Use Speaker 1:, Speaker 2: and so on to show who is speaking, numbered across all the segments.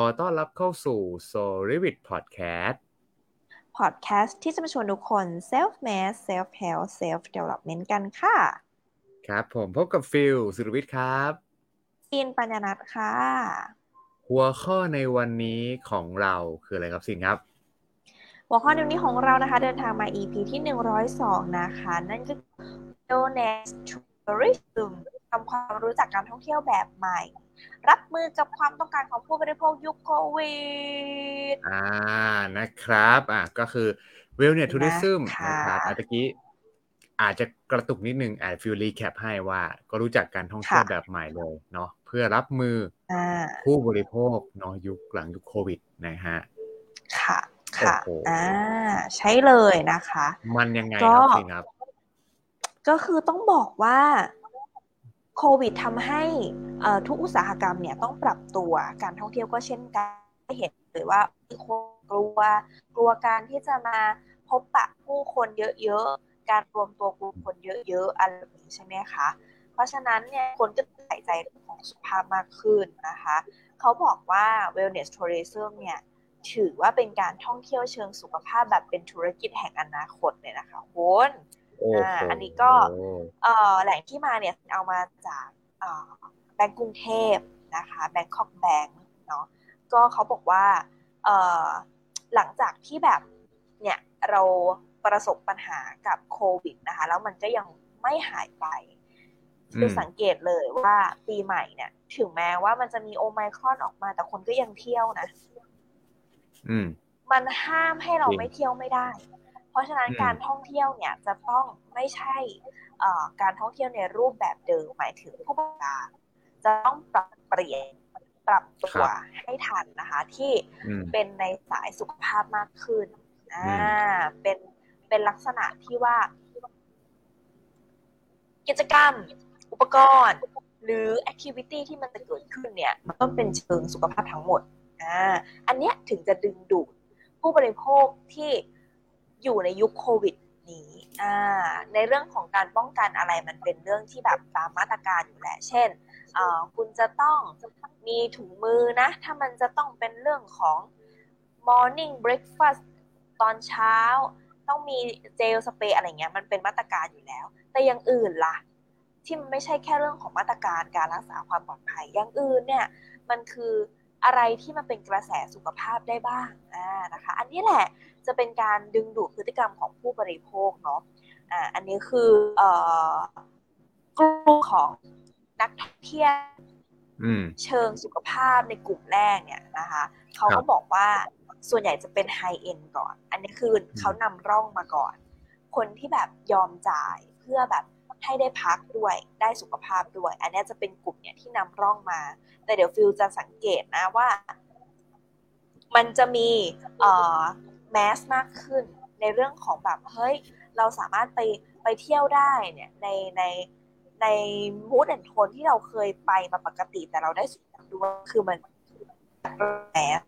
Speaker 1: อต้อนรับเข้าสู่ Soul r e v i t Podcast
Speaker 2: พอดแคสต์ที่จะมาชวนทุกคน self made self help self development กันค่ะ
Speaker 1: ครับผมพบกับฟิลสุรวิทย์ครับ
Speaker 2: ซีนปัญญานัทค่ะ
Speaker 1: หัวข้อในวันนี้ของเราคืออะไรครับสินครับ
Speaker 2: หัวข้อในวันนี้ของเรานะคะ เดินทางมา EP ที่ 102 นะคะ นั่นก็คือ wellness tourism ทำความรู้จักการท่องเที่ยวแบบใหม่ รับมือกับความต้องการของผู้บริโภคยุคโควิด
Speaker 1: อ่านะครับอะก็คือ Wellness Tourism
Speaker 2: นะคะ
Speaker 1: นะครับอาตะกี้อาจจะกระตุกนิดนึงอาจฟิล recap ให้ว่า ก็รู้จักการท่องเที่ยว
Speaker 2: ค่ะ
Speaker 1: แบบใหม่เลยเนาะเพื่อรับมือ
Speaker 2: อ่า
Speaker 1: ผู้บริโภคเนาะยุคหลังยุคโควิดนะฮะ
Speaker 2: ค่ะ ค่ะ
Speaker 1: โอ้โห
Speaker 2: อ่าใช่เลยนะคะ
Speaker 1: มันยังไง
Speaker 2: ก็
Speaker 1: ครับสินครับ
Speaker 2: ก็คือต้องบอกว่า โควิดทำให้ทุกอุตสาหกรรมเนี่ยต้องปรับตัวการท่องเที่ยวก็เช่นกันเห็นเลยว่ามีคนกลัวกลัวการที่จะมาพบปะผู้คนเยอะๆ การรวมตัวกลุ่มคนเยอะๆอะไรแบบนี้ใช่ไหมคะ เพราะฉะนั้นเนี่ยคนก็ใส่ใจเรื่องของสุขภาพมากขึ้นนะคะ เขาบอกว่า wellness tourism เนี่ยถือว่าเป็นการท่องเที่ยวเชิงสุขภาพแบบเป็นธุรกิจแห่งอนาคตเลยนะคะคุณ
Speaker 1: อ้โห
Speaker 2: อ่าอันนี้ก็เอ่อแหล่งที่มาเนี่ยเอามาจากเอ่อแบงก์กรุงเทพนะคะแบงคอกแบงก์เนาะก็เขาบอกว่าเอ่อหลังจากที่แบบเนี่ยเราประสบปัญหากับโควิดนะคะ แล้วมันก็ยังไม่หายไป
Speaker 1: อืม
Speaker 2: คือสังเกตเลยว่าปีใหม่เนี่ย ถึงแม้ว่ามันจะมีโอไมครอนออกมา แต่คนก็ยังเที่ยวนะ
Speaker 1: อืม
Speaker 2: มันห้ามให้เรา
Speaker 1: จริง
Speaker 2: ไม่เที่ยวไม่ได้ เพราะฉะนั้น
Speaker 1: อืม
Speaker 2: การท่องเที่ยวเนี่ยจะต้องไม่ใช่เอ่อการท่องเที่ยวในรูปแบบเดิมหมายถึงผู้ประกอบการจะต้องปรับเปลี่ยนปรับตัวให้ทันนะคะ ที่
Speaker 1: อืม
Speaker 2: เป็นในสายสุขภาพมากขึ้นอ่า
Speaker 1: อื
Speaker 2: เป็นเป็นลักษณะที่ว่า กิจกรรม อุปกรณ์ หรือแอคทิวิตี้ที่มันจะเกิดขึ้นเนี่ย มันต้องเป็นเชิงสุขภาพทั้งหมดอ่าอันเนี้ยถึงจะดึงดูดผู้บริโภคที่ อยู่ในยุคโควิดนี้ในเรื่องของการป้องกันอะไรมันเป็นเรื่องที่แบบตามมาตรการอยู่แหละ เช่นคุณจะต้องมีถุงมือนะ ถ้ามันจะต้องเป็นเรื่องของ morning breakfast ตอนเช้า ต้องมีเจลสเปรย์อะไรเงี้ยมันเป็นมาตรการอยู่แล้ว แต่อย่างอื่นล่ะ ที่มันไม่ใช่แค่เรื่องของมาตรการการรักษาความปลอดภัยอย่างอื่นเนี่ยมันคืออะไรที่มันเป็นกระแสสุขภาพได้บ้างอ่านะคะ อันนี้แหละ จะเป็นการดึงดูดพฤติกรรมของผู้บริโภคเนาะอ่าอันนี้คือเอ่อกลุ่มของนักท่องเที่ยว
Speaker 1: อืม
Speaker 2: เชิงสุขภาพในกลุ่มแรกเนี่ยนะคะเขา
Speaker 1: ครั
Speaker 2: ก็
Speaker 1: บ
Speaker 2: บอกว่าส่วนใหญ่จะเป็น high-end ก่อน อันนี้คือเขานำร่องมาก่อน คนที่แบบยอมจ่ายเพื่อแบบให้ได้พักด้วยได้สุขภาพด้วย อันเนี้ยจะเป็นกลุ่มเนี่ยที่นำร่องมา แต่เดี๋ยวฟิลจะสังเกตนะว่า มันจะมีเอ่อ mass มากขึ้นในเรื่องของแบบเฮ้ยเราสามารถไปไปเที่ยวได้เนี่ยในในใน mood and tone ที่เราเคยไปมาปกติแต่เราได้สุขภาพด้วยคือมันแมส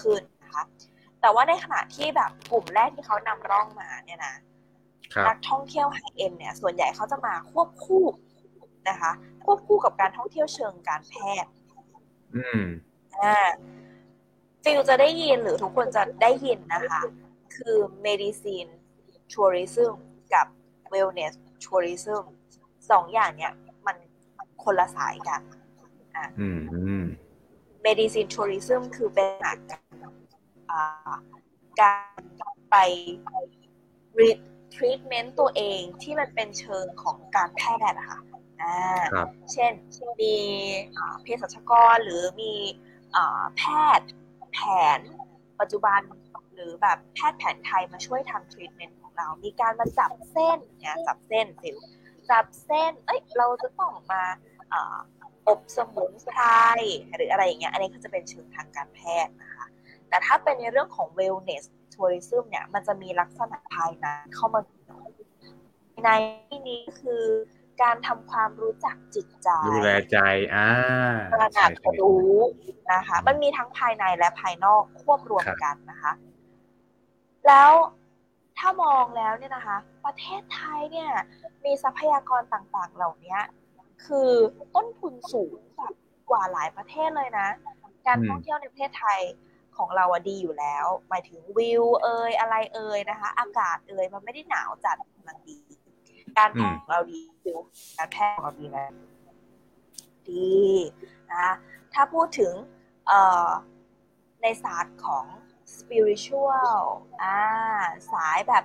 Speaker 2: ขึ้นนะคะแต่ว่าในขณะที่แบบกลุ่มแรกที่เขานำร่องมาเนี่ยนะ
Speaker 1: ครับ
Speaker 2: นักท่องเที่ยวไฮเอ็นเนี่ย ส่วนใหญ่เขาจะมาควบคู่นะคะ ควบคู่กับการท่องเที่ยวเชิงการแพทย์
Speaker 1: อืม
Speaker 2: อ่า ฟิลจะได้ยินหรือทุกคนจะได้ยินนะคะ คือ medicine tourism กับ wellness tourism สองอย่างเนี่ยมันคนละสายกัน
Speaker 1: อืมอืม
Speaker 2: medicine tourism คือเป็นหลักการอ่าการไป treatment ตัวเองที่มันเป็นเชิงของการแพทย์อะค่ะอ่า
Speaker 1: ครับ
Speaker 2: เช่น มีอ่าเภสัชกรหรือมีอ่าแพทย์ แผนปัจจุบันหรือแบบแพทย์แผนไทยมาช่วยทำทรีทเมนต์ของเรา มีการมาจับเส้นเนี่ยจับเส้นสิวจับเส้น เอ้ยเราจะต้องมาออบสมุนไพรหรืออะไรอย่างเงี้ย อันนี้ก็จะเป็นเชิงทางการแพทย์นะคะ แต่ถ้าเป็นในเรื่องของ wellness tourism เนี่ย มันจะมีลักษณะภายในเข้ามาในที่นี้คือ การทำความรู้จักจิตใจ
Speaker 1: ดูแลใจอ่า
Speaker 2: ตระหนั
Speaker 1: ใช่
Speaker 2: ก
Speaker 1: ใช่
Speaker 2: รู้นะคะ มันมีทั้งภายในและภายนอกควบรวม
Speaker 1: ครับ
Speaker 2: กันนะคะ แล้วถ้ามองแล้วเนี่ยนะคะ ประเทศไทยเนี่ย มีทรัพยากรต่างๆ เหล่านี้คือต้นทุนสูงแบบกว่าหลายประเทศเลยนะ การท่องเที่ยวในประเทศไทยของเราอะดีอยู่แล้ว หมายถึงวิวเอยอะไรเอยนะคะ อากาศเอยมันไม่ได้หนาวจัดกำลังดี การแพทย์ของเราดีอยู่การแพทย์ของเราดีไหมดีนะคะถ้าพูดถึงในศาสตร์ของ spiritual อ่าสายแบบ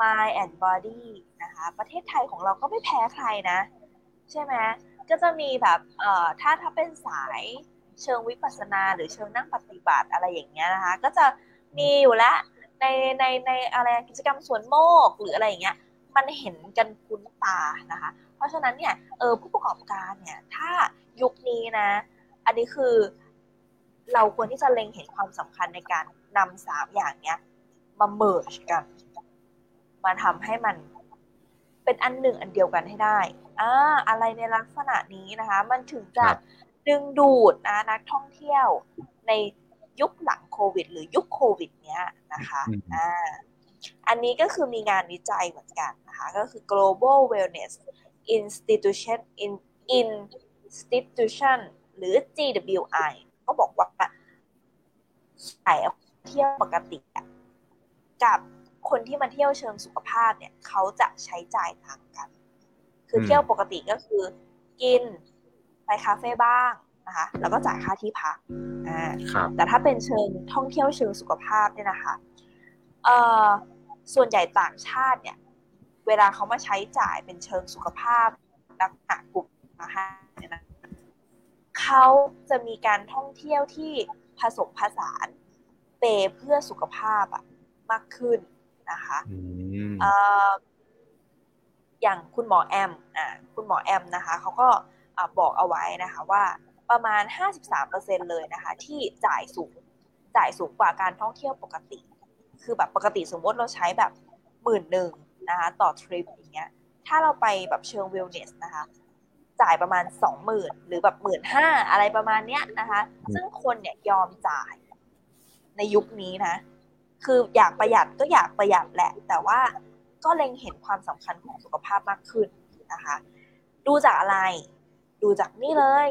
Speaker 2: mind and body นะคะประเทศไทยของเราก็ไม่แพ้ใครนะ ใช่ไหมก็จะมีแบบเอ่อถ้าถ้าเป็นสายเชิงวิปัสสนาหรือเชิงนั่งปฏิบัติอะไรอย่างเงี้ยนะคะ ก็จะมีอยู่แล้วในในในอะไรกิจกรรมสวนโมกหรืออะไรอย่างเงี้ย มันเห็นกันคุ้นตานะคะ เพราะฉะนั้นเนี่ยเออผู้ประกอบการเนี่ยถ้ายุคนี้นะ อันนี้คือเราควรที่จะเล็งเห็นความสำคัญในการนำสามอย่างเนี้ยมาเมิร์ชกัน มาทำให้มันเป็นอันหนึ่งอันเดียวกันให้ได้อ่าอะไรในลักษณะนี้นะคะ มันถึงจะดึงดูดนะนักท่องเที่ยวในยุคหลังโควิด หรือยุคโควิด เนี้ยนะคะอ่า อันนี้ก็คือมีงานวิจัยเหมือนกันนะคะก็คือ global wellness institution in institution หรือ GWI ก็บอกว่าสายเที่ยวปกติกับคนที่มาเที่ยวเชิงสุขภาพเนี่ยเขาจะใช้จ่ายต่างกัน คือเที่ยวปกติก็คือ กินไปคาเฟ่บ้างนะคะแล้วก็จ่ายค่าที่พักอ่าแต่ถ้าเป็นเชิงท่องเที่ยวเชิงสุขภาพเนี่ยนะคะ เอ่อส่วนใหญ่ต่างชาติเนี่ยเวลาเขามาใช้จ่ายเป็นเชิงสุขภาพลักษณะกลุ่มอาหารเนี่ยนะเขาจะมีการท่องเที่ยวที่ผสมผสานเปเพื่อสุขภาพอะมากขึ้นนะคะอย่างคุณหมอแอมอ่าคุณหมอแอมนะคะเขาก็บอกเอาไว้นะคะว่าประมาณ 53%เลยนะคะ ที่จ่ายสูงจ่ายสูงกว่าการท่องเที่ยวปกติ คือแบบปกติสมมติเราใช้แบบหมื่นหนึ่งนะคะต่อทริปอย่างเงี้ยถ้าเราไปแบบเชิงเวลเนสนะคะจ่ายประมาณสองหมื่นหรือแบบหมื่นห้าอะไรประมาณเนี้ยนะคะ ซึ่งคนเนี่ยยอมจ่ายในยุคนี้นะ คืออยากประหยัดก็อยากประหยัดแหละ แต่ว่าก็เล็งเห็นความสำคัญของสุขภาพมากขึ้นนะคะ ดูจากอะไร ดูจากนี่เลย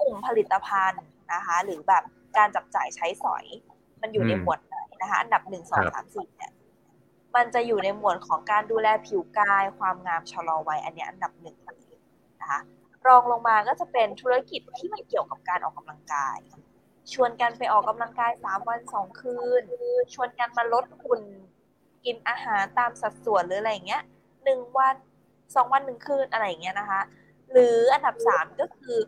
Speaker 2: กลุ่มผลิตภัณฑ์นะคะ หรือแบบการจับจ่ายใช้สอย มันอยู่ในหมวดไห นนะคะอันดับหนึ่งสองสามสี่เนี่ยมันจะอยู่ในหมวดของการดูแลผิวกาย ความงามชะลอวัยอันนี้อันดับหนึ่งนะคะรองลงมาก็จะเป็นธุรกิจที่มันเกี่ยวกับการออกกำลังกาย ชวนกันไปออกกำลังกายสามวันสองคืน ชวนกันมาลดหุ่นกินอาหารตามสัดส่วนหรืออะไรเงี้ยหนึ่งวันสองวันหนึ่งคืนอะไรเงี้ยนะคะ หรืออันดับสามก็คือ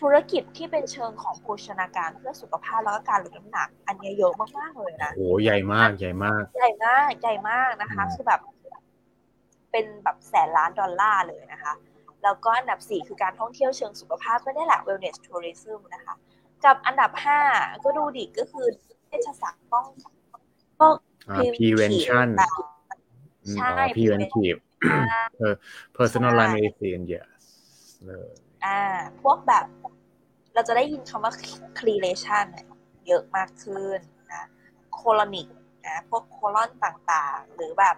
Speaker 2: ธุรกิจที่เป็นเชิงของโภชนาการเพื่อสุขภาพแล้วก็การลดน้ำหนัก อันนี้เยอะมากๆเลยนะ
Speaker 1: โอ้ใหญ่มากใหญ่มาก
Speaker 2: ใหญ่มากใหญ่มากนะคะ คือแบบ เป็นแบบแสนล้านดอลลาร์เลยนะคะ แล้วก็อันดับ 4 คือการท่องเที่ยวเชิงสุขภาพก็ได้แหละ wellness tourism นะคะ กับอันดับ 5 ก็ดูดิก็คือเวชศาสตร์ป้อง
Speaker 1: ป้อง prevention ใช่ preventive personalized medicine yes
Speaker 2: อ่าพวกแบบ เราจะได้ยินคำว่า chelation เยอะมากขึ้นนะโคลอนิกนะพวกโคลอนต่างๆ หรือแบบ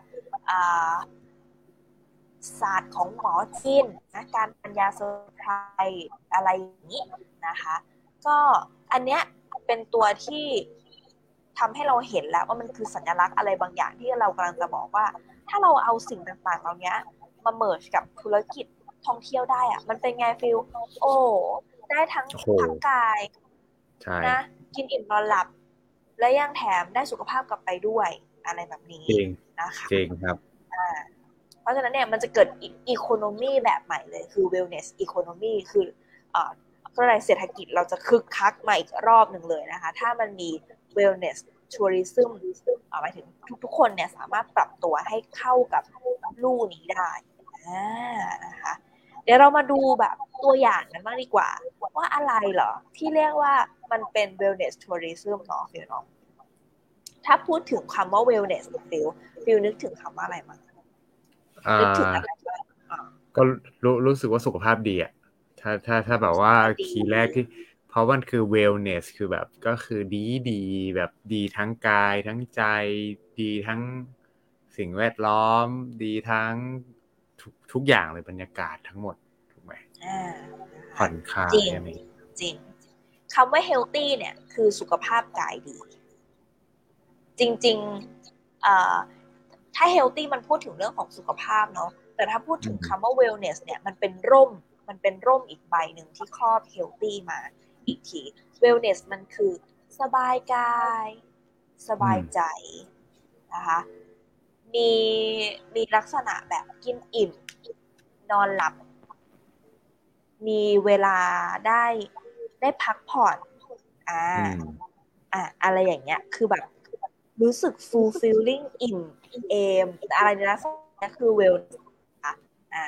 Speaker 2: ศาสตร์ของหมอจีนนะการปัญญาสมุนไพรอะไรอย่างนี้นะคะ ก็อันเนี้ยเป็นตัวที่ทำให้เราเห็นแล้วว่ามันคือสัญลักษณ์อะไรบางอย่างที่เรากำลังจะบอกว่า ถ้าเราเอาสิ่งต่างๆเหล่านี้มา merge กับธุรกิจท่องเที่ยวได้อะมันเป็นไงฟิลโอ้ ได้ทั้งทั้งกายนะกินอิ่มนอนหลับ และยังแถมได้สุขภาพกลับไปด้วยอะไรแบบนี้นะคะ
Speaker 1: จริงครับ
Speaker 2: เพราะฉะนั้นเนี่ยมันจะเกิดอีโคโนมีแบบใหม่เลยคือ wellness economy คืออ่าก็อะไรเศรษฐกิจเราจะคึกคักมาอีกรอบหนึ่งเลยนะคะ ถ้ามันมี wellness tourism หมายถึงทุกๆคนเนี่ยสามารถปรับตัวให้เข้ากับลู่นี้ได้นะคะ เดี๋ยวเรามาดูแบบตัวอย่างกันบ้างดีกว่า ว่าอะไรเหรอ ที่เรียกว่ามันเป็น wellness tourism เนาะฟิลเนาะถ้าพูดถึงคำว่า wellness ฟิลฟิลนึกถึงคำว่าอะไรมั้ง
Speaker 1: ก็รู้รู้สึกว่าสุขภาพดีอะถ้าถ้าถ้าแบบว่า key แรกที่เพราะมันคือ wellness คือแบบก็คือดีดีแบบดีทั้งกายทั้งใจ ดีทั้งสิ่งแวดล้อม ดีทั้ง ทุกทุกอย่างเลยบรรยากาศทั้งหมดถูกไหมผ่อนคลาย
Speaker 2: จริงจริงคำว่า healthy เนี่ย คือสุขภาพกายดี จริงๆถ้า healthy มันพูดถึงเรื่องของสุขภาพเนาะแต่ถ้าพูดถึงคำว่า wellness เนี่ยมันเป็นร่มมันเป็นร่มอีกใบหนึ่งที่ครอบ healthy มาอีกที wellness มันคือสบายกาย สบายใจนะคะ มีมีลักษณะแบบกินอิ่ม นอนหลับ มีเวลาได้ได้พักผ่อนอ่าอ่าอะไรอย่างเงี้ย คือแบบ รู้สึก fulfilling อิ่มเอมอะไรในลักษณะคือ well อ่า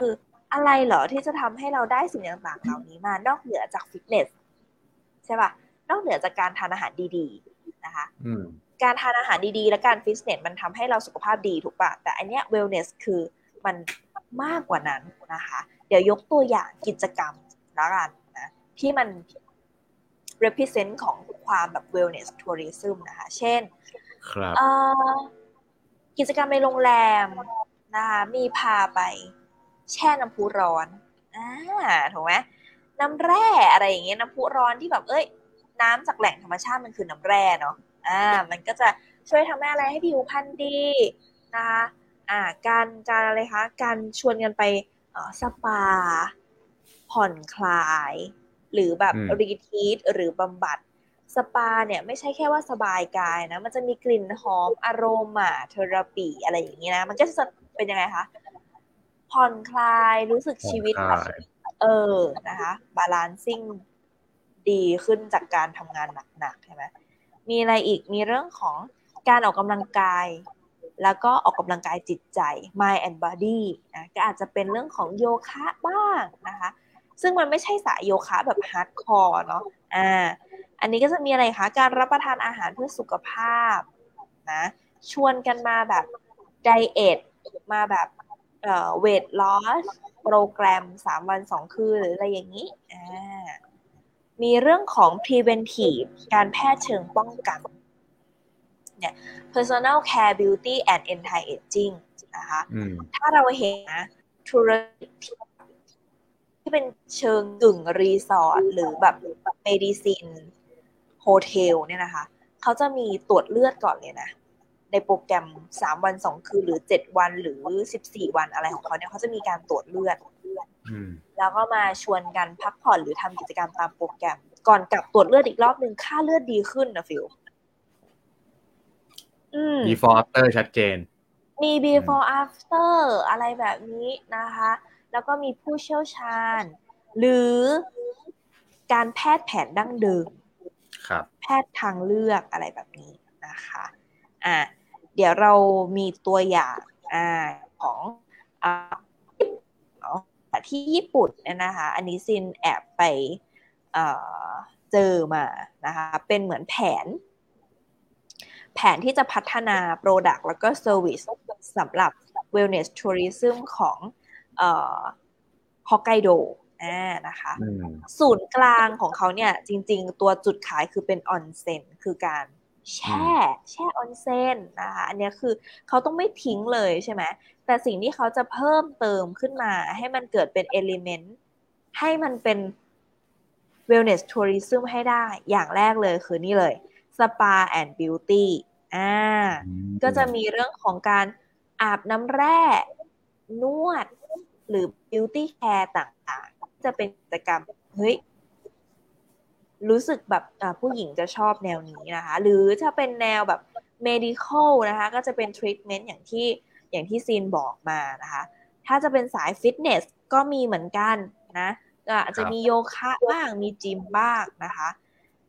Speaker 2: คืออะไรเหรอที่จะทำให้เราได้สิ่งต่างๆเหล่านี้มานอกเหนือจากฟิตเนสใช่ป่ะนอกเหนือจากการทานอาหารดี ๆ นะคะ การทานอาหารดีๆ และการฟิตเนสมันทำให้เราสุขภาพดีถูกปะแต่อันเนี้ยเวลเนสคือมันมากกว่านั้นนะคะ เดี๋ยวยกตัวอย่างกิจกรรมแล้วกันนะที่มัน represent ของความแบบ wellness tourism นะคะ เช่นกิจกรรมในโรงแรมนะคะมีพาไปแช่น้ำพุร้อนอ่าถูกไหมน้ำแร่อะไรอย่างเงี้ยน้ำพุร้อนที่แบบเอ้ย น้ำจากแหล่งธรรมชาติมันคือน้ำแร่เนาะ อ่า มันก็จะช่วยทำให้อะไรให้ผิวพรรณดีนะคะอ่า การการอะไรคะ การชวนกันไปสปา ผ่อนคลาย หรือแบบรีทีทหรือบำบัดสปาเนี่ยไม่ใช่แค่ว่าสบายกายนะ มันจะมีกลิ่นหอมอารมาเทอราปีอะไรอย่างนี้นะ มันก็จะเป็นยังไงคะ ผ่อนคลายรู้สึกชีวิตแบบเออนะคะบาลานซิ่งดีขึ้นจากการทำงานหนักๆใช่ไหม มีอะไรอีกมีเรื่องของการออกกำลังกาย แล้วก็ออกกำลังกายจิตใจ mind and body นะก็อาจจะเป็นเรื่องของโยคะบ้างนะคะ ซึ่งมันไม่ใช่สายโยคะแบบ hardcore เนาะอ่าอันนี้ก็จะมีอะไรคะการรับประทานอาหารเพื่อสุขภาพนะชวนกันมาแบบ diet มาแบบเอ่อ weight lossโปรแกรมสามวันสองคืนหรืออะไรอย่างนี้อ่า มีเรื่องของ preventive การแพทย์เชิงป้องกันเนี่ย personal care beauty and anti aging นะคะถ้าเราเห็นนะธุรกิจที่เป็นเชิงกึ่งรีสอร์ทหรือแบบ medicine hotel เนี่ยนะคะ เขาจะมีตรวจเลือดก่อนเลยนะ ในโปรแกรม3วัน2คืนหรือ7วันหรือ14วันอะไรของเขาเนี่ยเขาจะมีการตรวจเลือดแล้วก็มาชวนกันพักผ่อนหรือทำกิจกรรมตามโปรแกรม ก่อนกลับตรวจเลือดอีกรอบหนึ่งค่าเลือดดีขึ้นนะฟิล
Speaker 1: before after ชัดเจน
Speaker 2: มี before after อะไรแบบนี้นะคะ แล้วก็มีผู้เชี่ยวชาญ หรือการแพทย์แผนดั้งเดิมแพทย์ทางเลือกอะไรแบบนี้นะคะ อะ เดี๋ยวเรามีตัวอย่างอ่าของอ่าที่ญี่ปุ่นเนี่ยนะคะ อันนี้ซินแอบไปเจอมานะคะ เป็นเหมือนแผน แผนที่จะพัฒนา Product แล้วก็ Service สำหรับ Wellness Tourism ของฮอกไกโดนะคะศูนย์กลางของเขาเนี่ยจริง ๆ ตัวจุดขายคือเป็นออนเซ็นคือการ แช่แช่ออนเซ็นนะคะอันนี้คือเขาต้องไม่ทิ้งเลยใช่ไหมแต่สิ่งที่เขาจะเพิ่มเติมขึ้นมา ให้มันเกิดเป็นเอลิเมนต์ให้มันเป็น wellness tourism ให้ได้ อย่างแรกเลยคือนี่เลย spa and beauty อ่าก็จะมีเรื่องของการอาบน้ำแร่ นวด หรือ beauty care ต่างๆ จะเป็นกิจกรรม เฮ้ย รู้สึกแบบผู้หญิงจะชอบแนวนี้นะคะ หรือถ้าเป็นแนวแบบ medical นะคะ ก็จะเป็น treatment อย่างที่อย่างที่ซีนบอกมานะคะ ถ้าจะเป็นสายฟิตเนสก็มีเหมือนกันนะอาจจะมีโยคะบ้างมีจิมบ้างนะคะ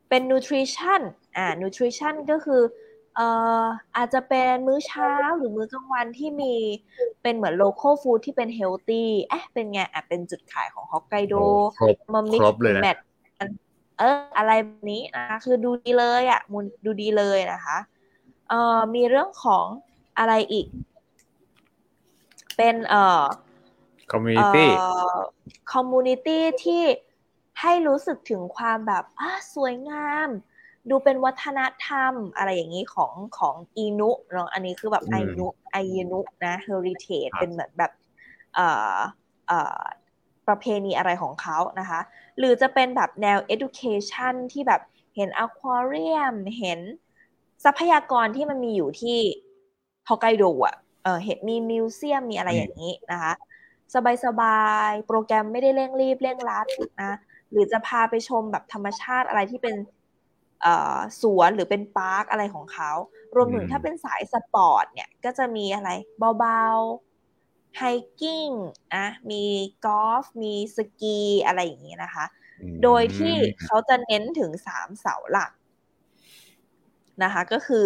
Speaker 2: เป็นนูทริชั่นอ่านูทริชั่นก็คือเอ่ออาจจะเป็นมื้อเช้าหรือมื้อกลางวันที่มีเป็นเหมือน local food ที่เป็น healthy เอ๊ะเป็นไงอะเป็นจุดขายของฮอกไกโด
Speaker 1: มา mix match
Speaker 2: เอออะไรแบบนี้นะคะคือดูดีเลยอะมุนดูดีเลยนะคะเอ่อมีเรื่องของอะไรอีก เป็นเอ่อ
Speaker 1: คอมมูนิตี้
Speaker 2: คอมมูนิตี้ที่ให้รู้สึกถึงความแบบสวยงาม ดูเป็นวัฒนธรรม อะไรอย่างนี้ของของอีนุเนาะอันนี้คือแบบไอนุไอนุนะเฮอริเทจเป็นเหมือนแบบเอ่อเอ่อ ประเพณีอะไรของเขานะคะ หรือจะเป็นแบบแนว education ที่แบบเห็นอควาเรียมเห็นทรัพยากรที่มันมีอยู่ที่ฮอกไกโดอะเออเห็นมีมิวเซียมมีอะไรอย่างนี้นะคะ สบายๆ โปรแกรมไม่ได้เร่งรีบเร่งรัดนะหรือจะพาไปชมแบบธรรมชาติอะไรที่เป็นสวนหรือเป็น park อะไรของเขา รวมถึงถ้าเป็นสายสปอร์ตเนี่ย ก็จะมีอะไรเบาๆ hiking นะมีกอล์ฟมีสกีอะไรอย่างนี้นะคะ โดยที่เขาจะเน้นถึงสามเสาหลักนะคะ ก็คื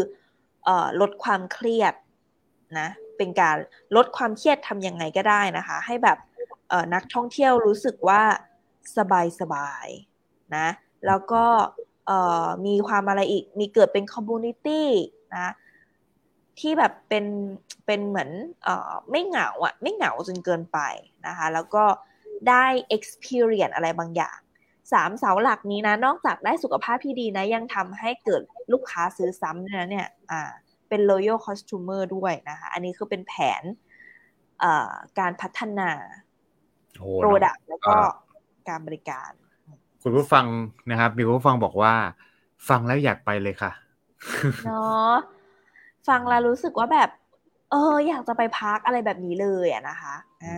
Speaker 2: อลดความเครียดนะเป็นการลดความเครียดทำยังไงก็ได้นะคะ ให้แบบนักท่องเที่ยวรู้สึกว่าสบายสบายนะแล้วก็มีความอะไรอีกมีเกิดเป็นคอมมูนิตี้นะ ที่แบบเป็นเป็นเหมือนอไม่เหงาอะไม่เหงาจนเกินไปนะคะ แล้วก็ได้ experience อะไรบางอย่างสามเสาหลักนี้นะ นอกจากได้สุขภาพที่ดีนะ ยังทำให้เกิดลูกค้าซื้อซ้ำนะเนี่ยอ่าเป็น loyal customer ด้วยนะคะ อันนี้คือเป็นแผนการพัฒนา product แล้วก็การบริการ
Speaker 1: คุณผู้ฟังนะครับ มีคุณผู้ฟังบอกว่า ฟังแล้วอยากไปเลยค่ะ
Speaker 2: เนาะ ฟังแล้วรู้สึกว่าแบบ เออ อยากจะไปพักอะไรแบบนี้เลยอะนะคะอ่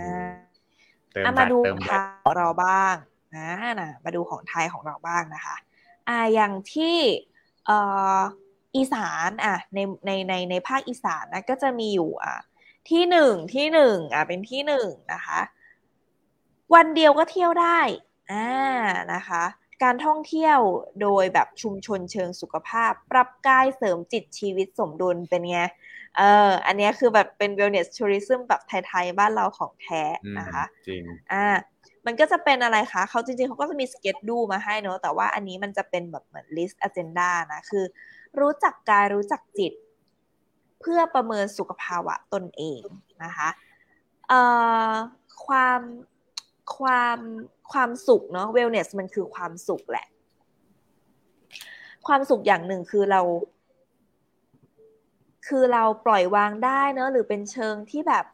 Speaker 2: ามาดูของเราบ้างนะนะมาดูของไทยของเราบ้างนะคะอ่าอย่างที่เอ่ออีสานอะในในในในภาคอีสานนะก็จะมีอยู่อะที่หนึ่งที่หนึ่งอะเป็นที่หนึ่งนะคะ วันเดียวก็เที่ยวได้อ่านะคะ การท่องเที่ยวโดยแบบชุมชนเชิงสุขภาพ ปรับกายเสริมจิตชีวิตสมดุลเป็นไง เออ อันนี้คือแบบเป็น wellness tourism แบบไทยๆ บ้านเราของแท้นะคะ
Speaker 1: จริง
Speaker 2: อ่า มันก็จะเป็นอะไรคะ เขาจริงๆ เขาก็จะมี schedule มาให้เนอะ แต่ว่าอันนี้มันจะเป็นแบบเหมือน list agenda นะ คือ รู้จักกายรู้จักจิต เพื่อประเมินสุขภาวะตนเองนะคะ เอ่อ ความ ความความสุขเนาะเวลเนสมันคือความสุขแหละ ความสุขอย่างหนึ่งคือเรา คือเราปล่อยวางได้เนอะหรือเป็นเชิงที่แบบ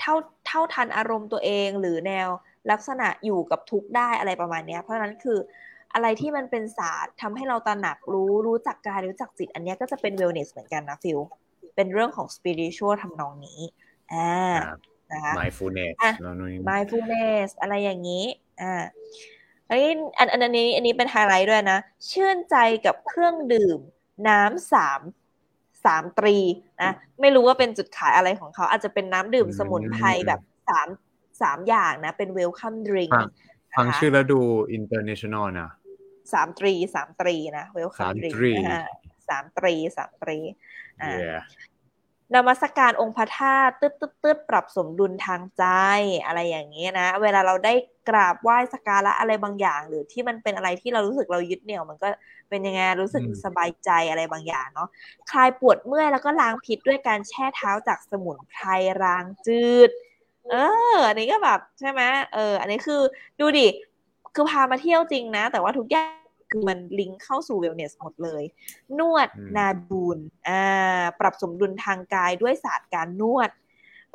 Speaker 2: เท่าเท่าทันอารมณ์ตัวเองหรือแนวลักษณะอยู่กับทุกได้อะไรประมาณนี้เพราะฉะนั้นคืออะไรที่มันเป็นศาสตร์ทำให้เราตระหนักรู้รู้จักกายรู้จักจิต อันนี้ก็จะเป็น wellness เหมือนกันนะฟิลเป็นเรื่องของ spiritual ทำนองนี้อ่า นะคะ
Speaker 1: mindfulness
Speaker 2: mindfulness อะไรอย่างนี้อ่าอันนี้อันอันนี้อันนี้เป็นไฮไลท์ด้วยนะ ชื่นใจกับเครื่องดื่ม น้ำสามสามตรีนะไม่รู้ว่าเป็นจุดขายอะไรของเขา อาจจะเป็นน้ำดื่มสมุนไพรแบบสามสามอย่างนะ เป็น welcome drink
Speaker 1: ฟังชื่อแล้วดู international นะ
Speaker 2: สามตรีสามตรีนะ welcome drink สามตรีสามตรีอ่า นมัสการองค์พระธาตุตึ๊ดตึ๊ดตึ๊ดปรับสมดุลทางใจอะไรอย่างนี้นะ เวลาเราได้กราบไหว้สักการะอะไรบางอย่าง หรือที่มันเป็นอะไรที่เรารู้สึกเรายึดเหนี่ยว มันก็เป็นยังไงรู้สึกสบายใจอะไรบางอย่างเนาะคลายปวดเมื่อยแล้วก็ล้างพิษด้วยการแช่เท้าจากสมุนไพรล้างจืด เออ อันนี้ก็แบบใช่ไหมเออ อันนี้คือดูดิคือพามาเที่ยวจริงนะ แต่ว่าทุกอย่าง คือมันลิงก์เข้าสู่เวลเนสหมดเลย นวดนาบูนอ่าปรับสมดุลทางกายด้วยศาสตร์การนวด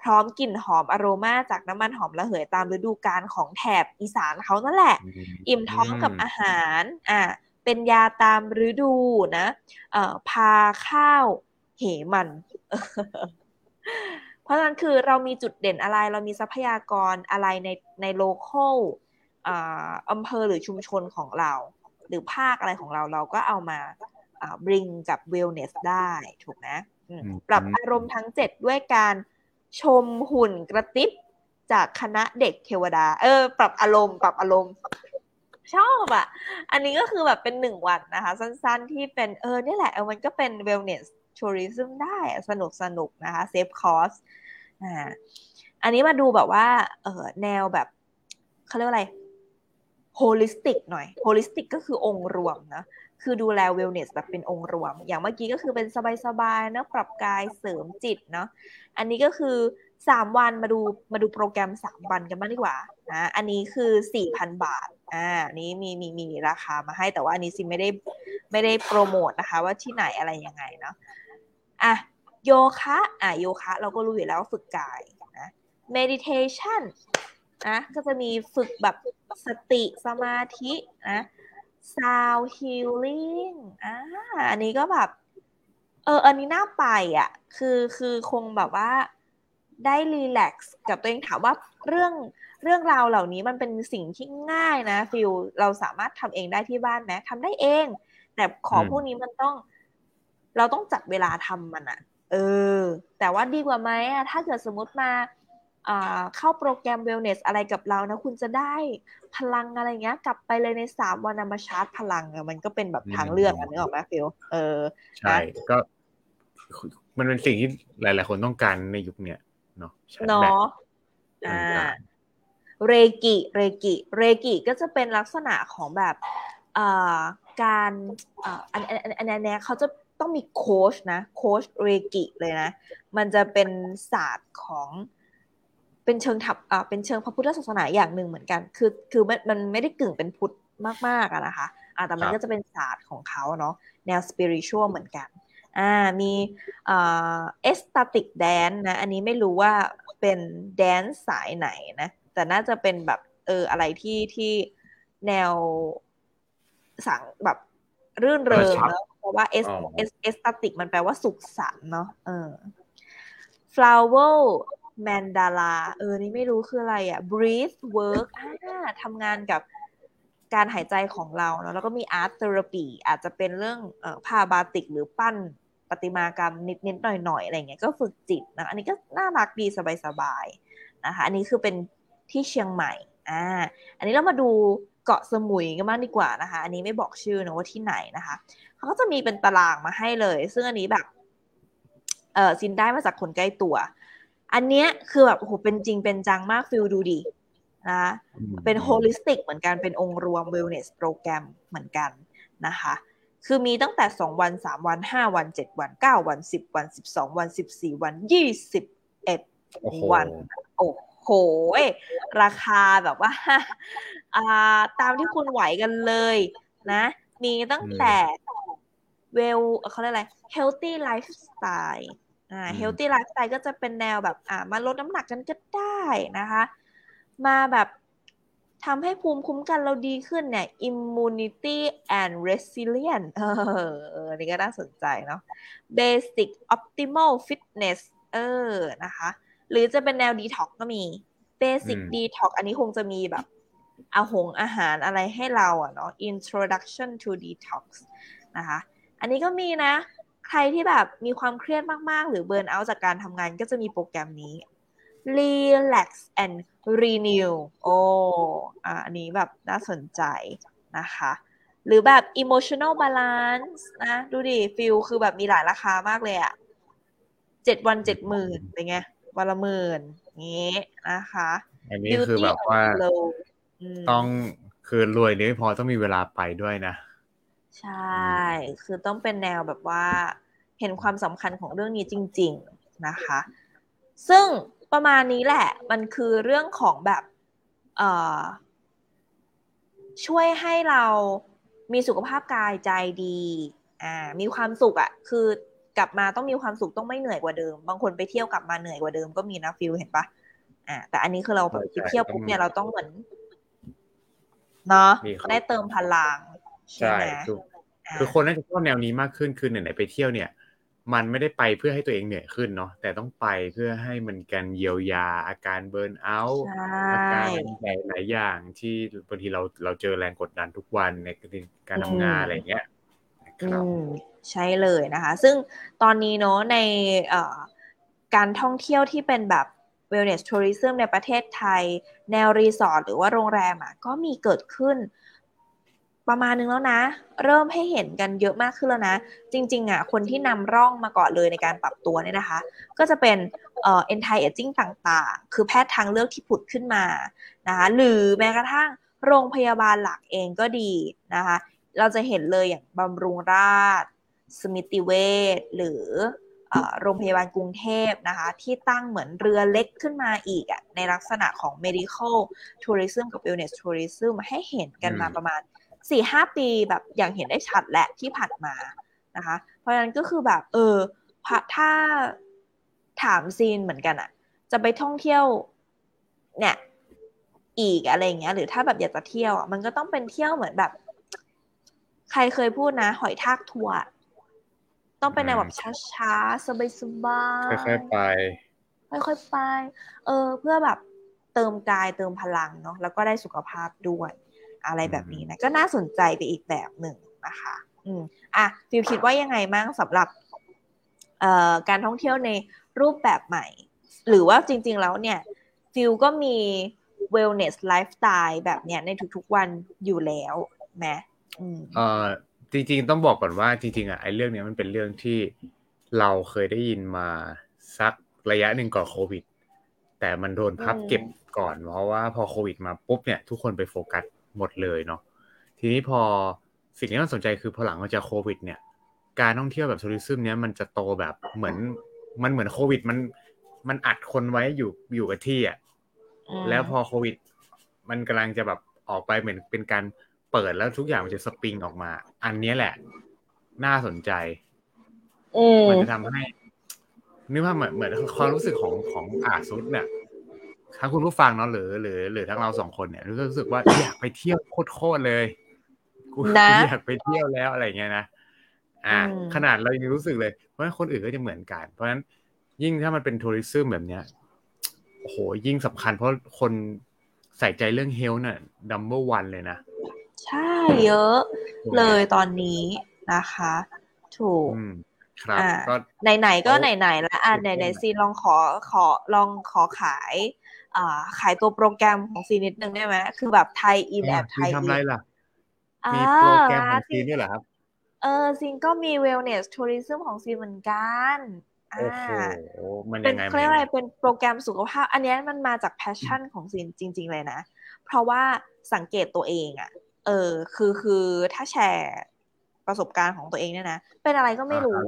Speaker 2: พร้อมกลิ่นหอมอโรมาจากน้ำมันหอมระเหยตามฤดูกาลของแถบอีสานเขานั่นแหละ อิ่มท้องกับอาหารอ่าเป็นยาตามฤดูนะเอ่อพาข้าวเหมันเพราะฉะนั้นคือเรามีจุดเด่นอะไร เรามีทรัพยากรอะไรในในโลเคอลอำเภอหรือชุมชนของเรา หรือภาคอะไรของเราเราก็เอามาบริงกับเวลเนสได้ถูกไหมปรับอารมณ์ทั้งเจ็ดด้วยการชมหุ่นกระติบจากคณะเด็กเทวดา เออ ปรับอารมณ์ปรับอารมณ์ ชอบอะ อันนี้ก็คือแบบเป็นหนึ่งวันนะคะ สั้นๆที่เป็นเออนี่แหละเออมันก็เป็น wellness tourism ได้สนุกสนุกนะคะ save cost อ่าอันนี้มาดูแบบว่าเออแนวแบบเขาเรียกว่าอะไร holistic หน่อย holistic ก็คือองค์รวมนะคือดูแล wellness แบบเป็นองค์รวม อย่างเมื่อกี้ก็คือเป็นสบายๆนะปรับกายเสริมจิตเนาะอันนี้ก็คือสามวันมาดูมาดูโปรแกรมสามวันกันบ้างดีกว่านะอันนี้คือสี่พันบาทอ่านี้มีมีมีราคามาให้แต่ว่าอันนี้ซิไม่ได้ไม่ได้โปรโมทนะคะ ว่าที่ไหนอะไรยังไงเนาะอะโยคะอะโยคะ เราก็รู้อยู่แล้วฝึกกายนะ meditation นะก็จะมีฝึกแบบสติสมาธินะ sound healing อ่าอันนี้ก็แบบ เออ อันนี้น่าไปอะ คือคือคงแบบว่าได้ relax กับตัวเองถามว่าเรื่องเรื่องราวเหล่านี้มันเป็นสิ่งที่ง่ายนะฟิลเราสามารถทำเองได้ที่บ้านไหมทำได้เอง แต่ของพวกนี้มันต้อง เราต้องจัดเวลาทำมันอะเออ แต่ว่าดีกว่าไหมอะถ้าเกิดสมมติมา เข้าโปรแกรม wellness อะไรกับเรานะ คุณจะได้พลังอะไรเงี้ย กลับไปเลยในสามวันมาชาร์จพลังอะมันก็เป็นแบบทางเลือกอันนี้ออกไหมฟิลเออ
Speaker 1: ใช่ก็มันเป็นสิ่งที่หลาย ๆ คนต้องการในยุคเนี้ยเนาะ
Speaker 2: เนาะอ่าเรกิเรกิเรกิก็จะเป็นลักษณะของแบบการอันอันอันนี้เขาจะต้องมีโค้ชนะโค้ชเรกิเลยนะ มันจะเป็นศาสตร์ของ เป็นเชิงถับอ่าเป็นเชิงพระพุทธศาสนาอย่างหนึ่งเหมือนกัน คือคือมันมันไม่ได้กึ่งเป็นพุทธมากๆอะนะคะอ่าแต่มันก็จะเป็นศาสตร์ของเขาเนาะแนว spiritual เหมือนกันอ่ามีเอ่อ ecstatic dance นะอันนี้ไม่รู้ว่าเป็น dance สายไหนนะ แต่น่าจะเป็นแบบเอออะไรที่ที่แนวสังแบบรื่นเริงเนาะเพราะว่าเอสเอส ecstatic มันแปลว่าสุขสันต์เนาะเออ flower mandala mandala เออ นี่ไม่รู้คืออะไรอะ breath work อ่าทำงานกับการหายใจของเราเนาะแล้วก็มี art therapy อาจจะเป็นเรื่องออผ้าบาติกหรือปั้นประติมากรรมนิดๆหน่อยๆอะไรเงี้ยก็ฝึกจิตนะอันนี้ก็น่ารักดีสบายๆนะคะ อันนี้คือเป็นที่เชียงใหม่อ่าอันนี้เรามาดูเกาะสมุยกันบ้างดีกว่านะคะ อันนี้ไม่บอกชื่อนะว่าที่ไหนนะคะเขาก็จะมีเป็นตารางมาให้เลย ซึ่งอันนี้แบบเออซินได้มาจากคนใกล้ตัว อันเนี้ยคือแบบโอ้โหเป็นจริงเป็นจังมากฟิลดูดีนะเป็น holistic เหมือนกันเป็นองค์รวม wellness program เหมือนกันนะคะคือมีตั้งแต่ 2 วัน 3 วัน 5 วัน 7 วัน 9 วัน 10 วัน 12 วัน 14 วัน 21 วัน โอ้โห ราคาแบบว่าอ่าตามที่คุณไหวกันเลยนะ มีตั้งแต่เวลเขาเรียกอะไร healthy lifestyle อ่า healthy lifestyle ก็จะเป็นแนวแบบอ่ามาลดน้ำหนักกันก็ได้นะคะ มาแบบทำให้ภูมิคุ้มกันเราดีขึ้นเนี่ย immunity and resilience เออนี่ก็น่าสนใจเนาะ basic optimal fitness เออนะคะ หรือจะเป็นแนวดีท็อกก็มีเบสิกดีท็อกอันนี้คงจะมีแบบอาหงอาหารอะไรให้เราอะเนาะ introduction to detox นะคะ อันนี้ก็มีนะ ใครที่แบบมีความเครียดมากๆ หรือเบิร์นเอาจากการทำงานก็จะมีโปรแกรมนี้ relax and renew โอ้อ่อันนี้แบบน่าสนใจนะคะ หรือแบบ emotional balance นะ ดูดิฟิลคือแบบมีหลายราคามากเลยอะเจ็ดวันเจ็ดหมื่นเป็นไง วันละหมื่นงี้นะคะ
Speaker 1: อันนี้คือแบบว่าต้องคือรวยนี่ไม่พอต้องมีเวลาไปด้วยนะ
Speaker 2: ใช่ คือต้องเป็นแนวแบบว่าเห็นความสำคัญของเรื่องนี้จริง ๆนะคะ ซึ่งประมาณนี้แหละ มันคือเรื่องของแบบช่วยให้เรามีสุขภาพกายใจดี อ่า มีความสุขอะ่ะ คือกลับมาต้องมีความสุขต้องไม่เหนื่อยกว่าเดิม บางคนไปเที่ยวกลับมาเหนื่อยกว่าเดิมก็มีนะฟิลเห็นปะอ่า แต่อันนี้คือเราไปเที่ยวปุ๊บเนี่ยเราต้องเหมือนเนาะได้เติมพลัง
Speaker 1: ใช่คือคือคนน่าจะชอบแนวนี้มากขึ้นคือไหนๆไปเที่ยวเนี่ย มันไม่ได้ไปเพื่อให้ตัวเองเหนื่อยขึ้นเนาะแต่ต้องไปเพื่อให้มันกันเยียวยาอาการเบิร์นเอาท์อาการหลายหลายอย่างที่บางทีเราเราเจอแรงกดดันทุกวันในการทำงานอะไรเงี้ย
Speaker 2: ครับใช่เลยนะคะ ซึ่งตอนนี้เนาะในการท่องเที่ยวที่เป็นแบบ wellness tourism ในประเทศไทย แนวรีสอร์ทหรือว่าโรงแรมอะก็มีเกิดขึ้น ประมาณนึงแล้วนะ เริ่มให้เห็นกันเยอะมากขึ้นแล้วนะ จริงๆอะคนที่นำร่องมาก่อนเลยในการปรับตัวเนี่ยนะคะ ก็จะเป็นเอ่อ anti aging ต่างๆ คือแพทย์ทางเลือกที่ผุดขึ้นมานะคะหรือแม้กระทั่งโรงพยาบาลหลักเองก็ดีนะคะ เราจะเห็นเลยอย่างบำรุงราษสมิติเวชหรือโรงพยาบาลกรุงเทพนะคะ ที่ตั้งเหมือนเรือเล็กขึ้นมาอีกอะในลักษณะของ medical tourism กับ wellness tourism ให้เห็นกันมาประมาณ 4-5ปีแบบอย่างเห็นได้ชัดแหละที่ผ่านมานะคะ เพราะฉะนั้นก็คือแบบเออถ้าถามซีนเหมือนกันอะจะไปท่องเที่ยวเนี่ยอีกอะไรเงี้ย หรือถ้าแบบอยากจะเที่ยวอะมันก็ต้องเป็นเที่ยวเหมือนแบบ ใครเคยพูดนะ หอยทากทัวร์ต้องเป็นในแบบช้าๆ สบาย
Speaker 1: ๆค่อยๆไป
Speaker 2: ค่อยๆไป เออ เพื่อแบบเติมกายเติมพลังเนาะแล้วก็ได้สุขภาพด้วย อะไรแบบนี้นะก็น่าสนใจไปอีกแบบหนึ่งนะคะ อืมอะฟิวคิดว่ายังไงมั่งสำหรับเอ่อการท่องเที่ยวในรูปแบบใหม่ หรือว่าจริง ๆ แล้วเนี่ยฟิลก็มี wellness lifestyle แบบเนี้ยในทุกๆวันอยู่แล้วไหม
Speaker 1: เอ่อจริง ๆ ต้องบอกก่อนว่าจริง ๆอะไอ้เรื่องนี้มันเป็นเรื่องที่เราเคยได้ยินมาสักระยะหนึ่งก่อนโควิด แต่มันโดนพับเก็บก่อน เพราะว่าพอโควิดมาปุ๊บเนี่ย ทุกคนไปโฟกัส หมดเลยเนาะทีนี้พอสิ่งที่น่าสนใจคือพอหลังจากโควิด เนี่ย การท่องเที่ยวแบบทัวริซึมเนี้ยมันจะโตแบบเหมือนมันเหมือนโควิดมันมันอัดคนไว้อยู่อยู่กับที่อะแล้วพอโควิด มันกำลังจะแบบออกไปเหมือนเป็นการเปิดแล้วทุกอย่างมันจะสปริงออกมา อันนี้แหละ น่าสนใจมันจะทำให้นึกว่าเหมือนเหมือนความรู้สึกของของอาซุดเนี่ย ทั้งคุณผู้ฟังเนาะหรือหรือหรือทั้งเราสองคนเนี่ยรู้สึกว่าอยากไปเที่ยวโคตรเลยกูอยากไปเที่ยวแล้วอะไรเงี้ยนะอ่า ขนาดเรายังรู้สึกเลย เพราะฉะนั้นคนอื่นก็จะเหมือนกัน เพราะฉะนั้นยิ่งถ้ามันเป็น tourism แบบเนี้ยโอ้โหยิ่งสำคัญเพราะคนใส่ใจเรื่อง health น่ะ number one เลยนะ
Speaker 2: ใช่เยอะเลยตอนนี้นะคะ ถูก
Speaker 1: ครับ
Speaker 2: ก็ไหนๆก็ไหนๆแล้วอ่าไหนๆซีลองขอขอลองขอขายอ่า ขายตัวโปรแกรมของซีนิดนึงได้ไหมคือแบบ tie-in แอบ tie-in ทำไรล่ะ
Speaker 1: มีโปรแกรมของซีนี่เหรอครับ
Speaker 2: เออซีนก็มี wellness tourism ของซีเหมือนกัน
Speaker 1: โอ้โหมัน
Speaker 2: ยั
Speaker 1: งไง
Speaker 2: เป็นอะไรเป็นโปรแกรมสุขภาพ อันนี้มันมาจาก passion ของซีนจริง ๆ เลยนะ เพราะว่าสังเกตตัวเองอะเออ คือคือถ้าแชร์ประสบการณ์ของตัวเองเนี่ยนะ เป็นอะไรก็ไม่รู้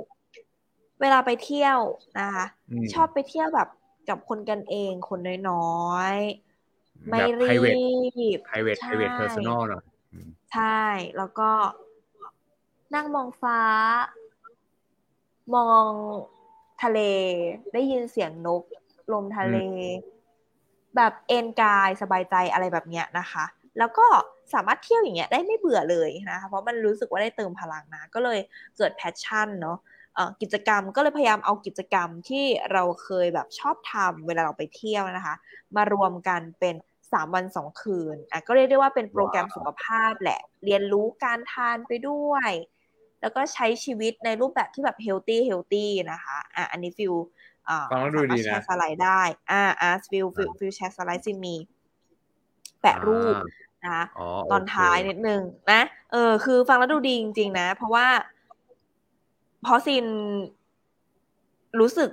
Speaker 2: เวลาไปเที่ยวนะคะ ชอบไปเที่ยวแบบ กับคนกันเองคนน้อยๆ ไม่รี
Speaker 1: บ private private personal เนาะ
Speaker 2: ใช่ แล้วก็นั่งมองฟ้า มองทะเล ได้ยินเสียงนก ลมทะเล แบบเอนกายสบายใจอะไรแบบเนี้ยนะคะ แล้วก็สามารถเที่ยวอย่างเงี้ยได้ไม่เบื่อเลยนะคะ เพราะมันรู้สึกว่าได้เติมพลังนะ ก็เลยเกิด passion เนาะ กิจกรรมก็เลยพยายามเอากิจกรรมที่เราเคยแบบชอบทำเวลาเราไปเที่ยวนะคะ มารวมกันเป็นสามวันสองคืนอะก็เรียกได้ว่าเป็นโปรแกรมสุขภาพแหละ เรียนรู้การทานไปด้วย แล้วก็ใช้ชีวิตในรูปแบบที่แบบ healthy healthy นะคะอะอันนี้ฟิลอ่า
Speaker 1: ดูดี
Speaker 2: นะแชร์สไลด์ได้ อ่าอ่าฟิลฟิลฟิลแชร์สไลด์ซิมี แปะรูปนะตอนท้ายนิดนึงนะ เออ คือฟังแล้วดูดีจริง ๆ นะ เพราะว่า พอซินรู้สึก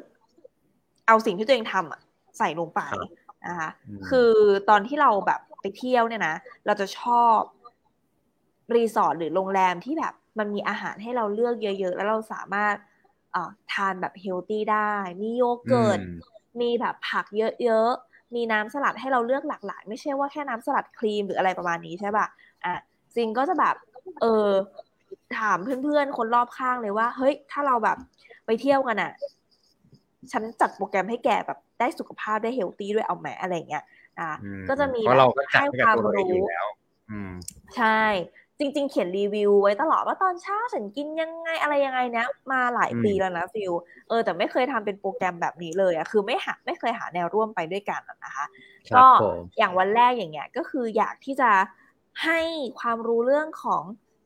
Speaker 2: เอาสิ่งที่ตัวเองทำอะใส่ลงไปนะคะคือตอนที่เราแบบไปเที่ยวเนี่ยนะเราจะชอบรีสอร์ทหรือโรงแรมที่แบบมันมีอาหารให้เราเลือกเยอะๆ แล้วเราสามารถทานแบบเฮลตี้ได้ มีโยเกิร์ต มีแบบผักเยอะๆ มีน้ำสลัดให้เราเลือกหลากหลาย ไม่ใช่ว่าแค่น้ำสลัดครีมหรืออะไรประมาณนี้ใช่ป่ะ อะซิงก็จะแบบ เออ ถามเพื่อนๆ คนรอบข้างเลยว่า เฮ้ย ถ้าเราแบบไปเที่ยวกันอะฉันจัดโปรแกรมให้แกแบบได้สุขภาพได้ healthy ด้วยเอาแหมอะไรเงี้ย อะก็จะมี
Speaker 1: แบบ
Speaker 2: ให้ความรู้ใช่ จริง ๆ เขียนรีวิวไว้ตลอดว่าตอนเช้าฉันกินยังไงอะไรยังไงเนี้ยมาหลายปีแล้วนะฟิลเออ แต่ไม่เคยทำเป็นโปรแกรมแบบนี้เลยอะคือไม่หาไม่เคยหาแนวร่วมไปด้วยกันนะคะ ก็อย่างวันแรกอย่างเงี้ย ก็คืออยากที่จะให้ความรู้เรื่องของ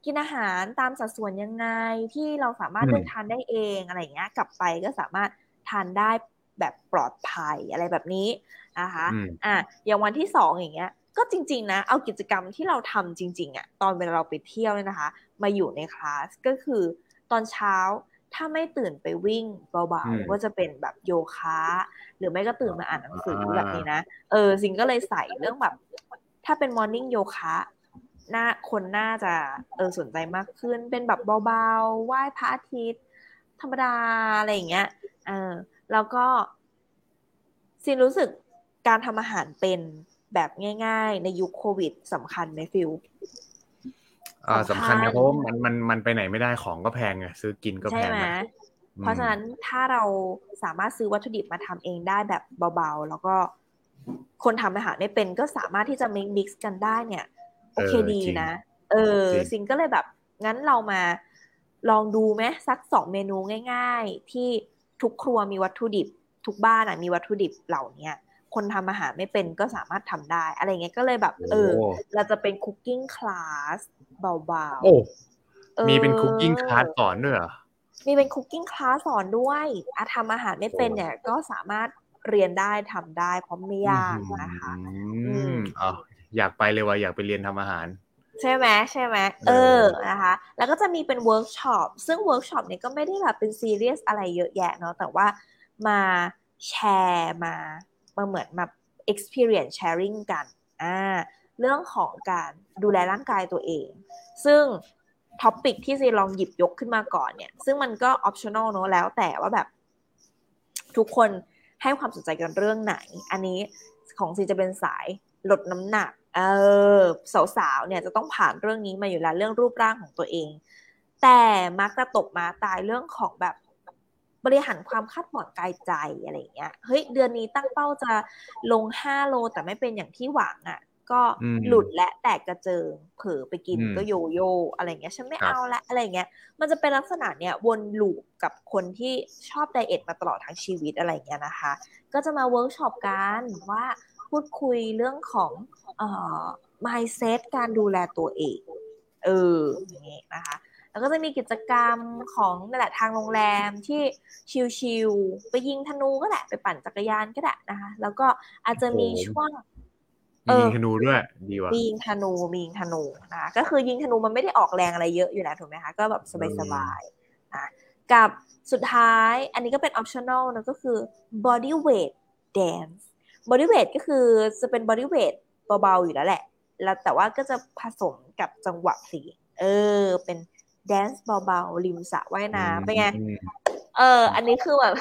Speaker 2: กินอาหารตามสัดส่วนยังไงที่เราสามารถเลือกทานได้เองอะไรเงี้ย กลับไปก็สามารถทานได้แบบปลอดภัยอะไรแบบนี้นะคะอะอย่างวันที่สองอย่างเงี้ย ก็จริง ๆ นะ เอากิจกรรมที่เราทำจริง ๆอะ่ะตอนเวลาเราไปเที่ยวเนี่ยนะคะ มาอยู่ในคลาสก็คือตอนเช้าถ้าไม่ตื่นไปวิ่งเบาๆก็จะเป็นแบบโยคะ หรือไม่ก็ตื่นมาอ่านหนังสือแบบนี้นะ เออสิงก็เลยใส่เรื่องแบบ ถ้าเป็นมอร์นิ่งโยคะ น่าคนน่าจะเออสนใจมากขึ้น เป็นแบบเบาๆไหว้พระอาทิตย์ ธรรมดาอะไรอย่างเงี้ยเออแล้วก็ซินรู้สึกการทำอาหารเป็นแบบง่ายๆ ในยุคโควิดสำคัญไหมฟิล
Speaker 1: อ่าสำคัญนะเพราะมันมันมันไปไหนไม่ได้ของก็แพงไงซื้อกินก็แพงใช่ไหม
Speaker 2: เพราะฉะนั้นถ้าเราสามารถซื้อวัตถุดิบมาทำเองได้แบบเบาๆ แล้วก็คนทำอาหารไม่เป็นก็สามารถที่จะ mix mix กันได้เนี่ย โอเคดีนะ เออซิงก็เลยแบบ งั้นเรามาลองดูไหมสักสองเมนูง่าย ๆ ที่ทุกครัวมีวัตถุดิบ ทุกบ้านอะมีวัตถุดิบเหล่านี้คนทำอาหารไม่เป็นก็สามารถทำได้ อะไรเงี้ยก็เลยแบบ เออ เราจะเป็น cooking class เบาๆ
Speaker 1: โอ้มีเป็น cooking class สอนด้วยเหรอ
Speaker 2: มีเป็น cooking class สอนด้วยอาทำอาหารไม่เป็นเนี่ย ก็สามารถเรียนได้ทำได้เพราะไม่ยากนะคะ
Speaker 1: อืมอ๋อ อยากไปเลยว่าอยากไปเรียนทำอาหาร
Speaker 2: ใช่ไหมใช่ไหมเออนะคะแล้วก็จะมีเป็นเวิร์กช็อปซึ่งเวิร์กช็อปเนี่ยก็ไม่ได้แบบเป็นซีเรียสอะไรเยอะแยะเนาะแต่ว่ามาแชร์มามาเหมือนมา experience sharing กันอ่าเรื่องของการดูแลร่างกายตัวเอง ซึ่ง topic ที่ซีลองหยิบยกขึ้นมาก่อนเนี่ย ซึ่งมันก็ optional เนอะแล้วแต่ว่าแบบ ทุกคนให้ความสนใจกันเรื่องไหน อันนี้ของซีจะเป็นสาย ลดน้ำหนัก เออสาวๆเนี่ยจะต้องผ่านเรื่องนี้มาอยู่แล้วเรื่องรูปร่างของตัวเอง แต่มักจะตกมาตายเรื่องของแบบบริหารความคาดหวังกายใจอะไรเงี้ยเฮ้ยเดือนนี้ตั้งเป้าจะลงห้าโลแต่ไม่เป็นอย่างที่หวังอะ่ะ ก็หลุดและแตกกระเจิงเผลอไปกินก็โยโย่อะไรเงี้ยฉันไม่เอาละอะไรเงี้ย มันจะเป็นลักษณะเนี้ยวน loop กับคนที่ชอบ diet มาตลอดทั้งชีวิตอะไรเงี้ยนะคะ ก็จะมาเวิร์กช็อปกันว่า พูดคุยเรื่องของเอ่อ mindset การดูแลตัวเอง เอออย่างงี้นะคะ แล้วก็จะมีกิจกรรมของนั่นแหละทางโรงแรมที่ชิลๆไปยิงธนูก็แหละไปปั่นจักรยานก็ได้นะคะ แล้วก็อาจจะมีช่วง
Speaker 1: ยิงธนูด้วยดีว่ะ
Speaker 2: มียิงธนูมียิงธนูนะก็คือยิงธนูมันไม่ได้ออกแรงอะไรเยอะอยู่แล้วถูกไหมคะก็แบบสบายๆนะกับสุดท้ายอันนี้ก็เป็น optional นะก็คือ body weight dance body weight ก็คือจะเป็น body weight เบาๆอยู่แล้วแหละ แล้วแต่ว่าก็จะผสมกับจังหวะเสียงเออ เป็นแดนซ์เบาๆริมสระว่ายน้ำเป็นไง เออ อันนี้คือแบบ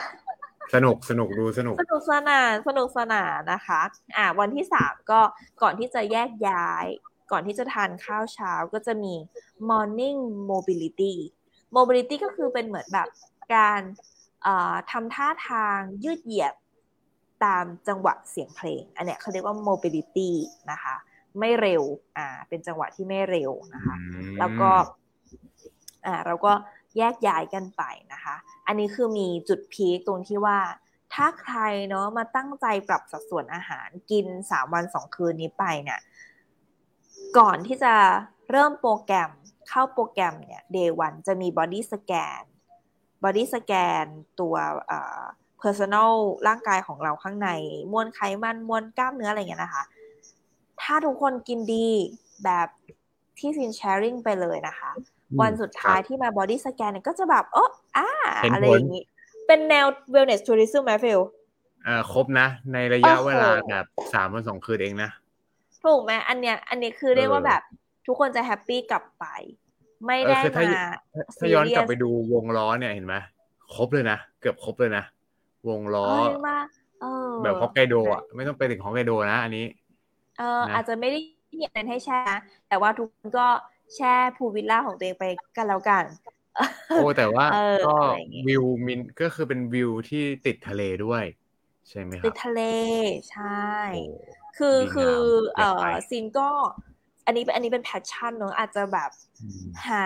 Speaker 1: สนุกสนุกดูสนุก
Speaker 2: สนุกสนานสนุกสนานนะคะ อ่า วันที่สามก็ก่อนที่จะแยกย้าย ก่อนที่จะทานข้าวเช้าก็จะมี morning mobility mobility ก็คือเป็นเหมือนแบบการทำท่าทางยืดเหยียด ตามจังหวะเสียงเพลง อันเนี้ยเขาเรียกว่า mobility นะคะ ไม่เร็ว อ่า เป็นจังหวะที่ไม่เร็วนะคะ แล้วก็ อ่า เราก็แยกย้ายกันไปนะคะ อันนี้คือมีจุดพีคตรงที่ว่า ถ้าใครเนาะมาตั้งใจปรับสัดส่วนอาหารกินสามวันสองคืนนี้ไปเนี่ย ก่อนที่จะเริ่มโปรแกรมเข้าโปรแกรมเนี่ย day one จะมี body scan body scan ตัวเอ่อ personal ร่างกายของเราข้างใน มวลไขมันมวลกล้ามเนื้ออะไรเงี้ยนะคะ ถ้าทุกคนกินดีแบบที่ซิน sharing ไปเลยนะคะ วันสุดท้ายที่มา body scan เนี่ยก็จะแบบโอ้อ่าอะไรอย่างนี้ เป็นแนว wellness tourism ไหมฟิล
Speaker 1: อ่าครบนะ ในระยะเวลาแบบสามวันสองคืนเองนะ
Speaker 2: ถูกไหมอันเนี้ย อันนี้คือเรียกว่าแบบทุกคนจะแฮปปี้กลับไป ไม่ได้มา
Speaker 1: ถ้าย้อนกลับไปดูวงล้อเนี่ยเห็นไหมครบเลยนะ เกือบครบเลยนะ วงล้อแบบฮอกไกโดอะไม่ต้องไปถึงฮอกไกโดนะอันนี้
Speaker 2: เอออาจจะไม่ได้เห็นให้แช่แต่ว่าทุกคนก็แช่พูวิลล่าของตัวเองไปกันแล้วกัน
Speaker 1: โอ้แต่ว่าก็วิวมินก็คือเป็นวิวที่ติดทะเลด้วย ใช่ไหมครับ
Speaker 2: ติดทะเลใช่ คือคือเอ่อซีนก็ อันนี้อันนี้เป็น passion เนอะอาจจะแบบหา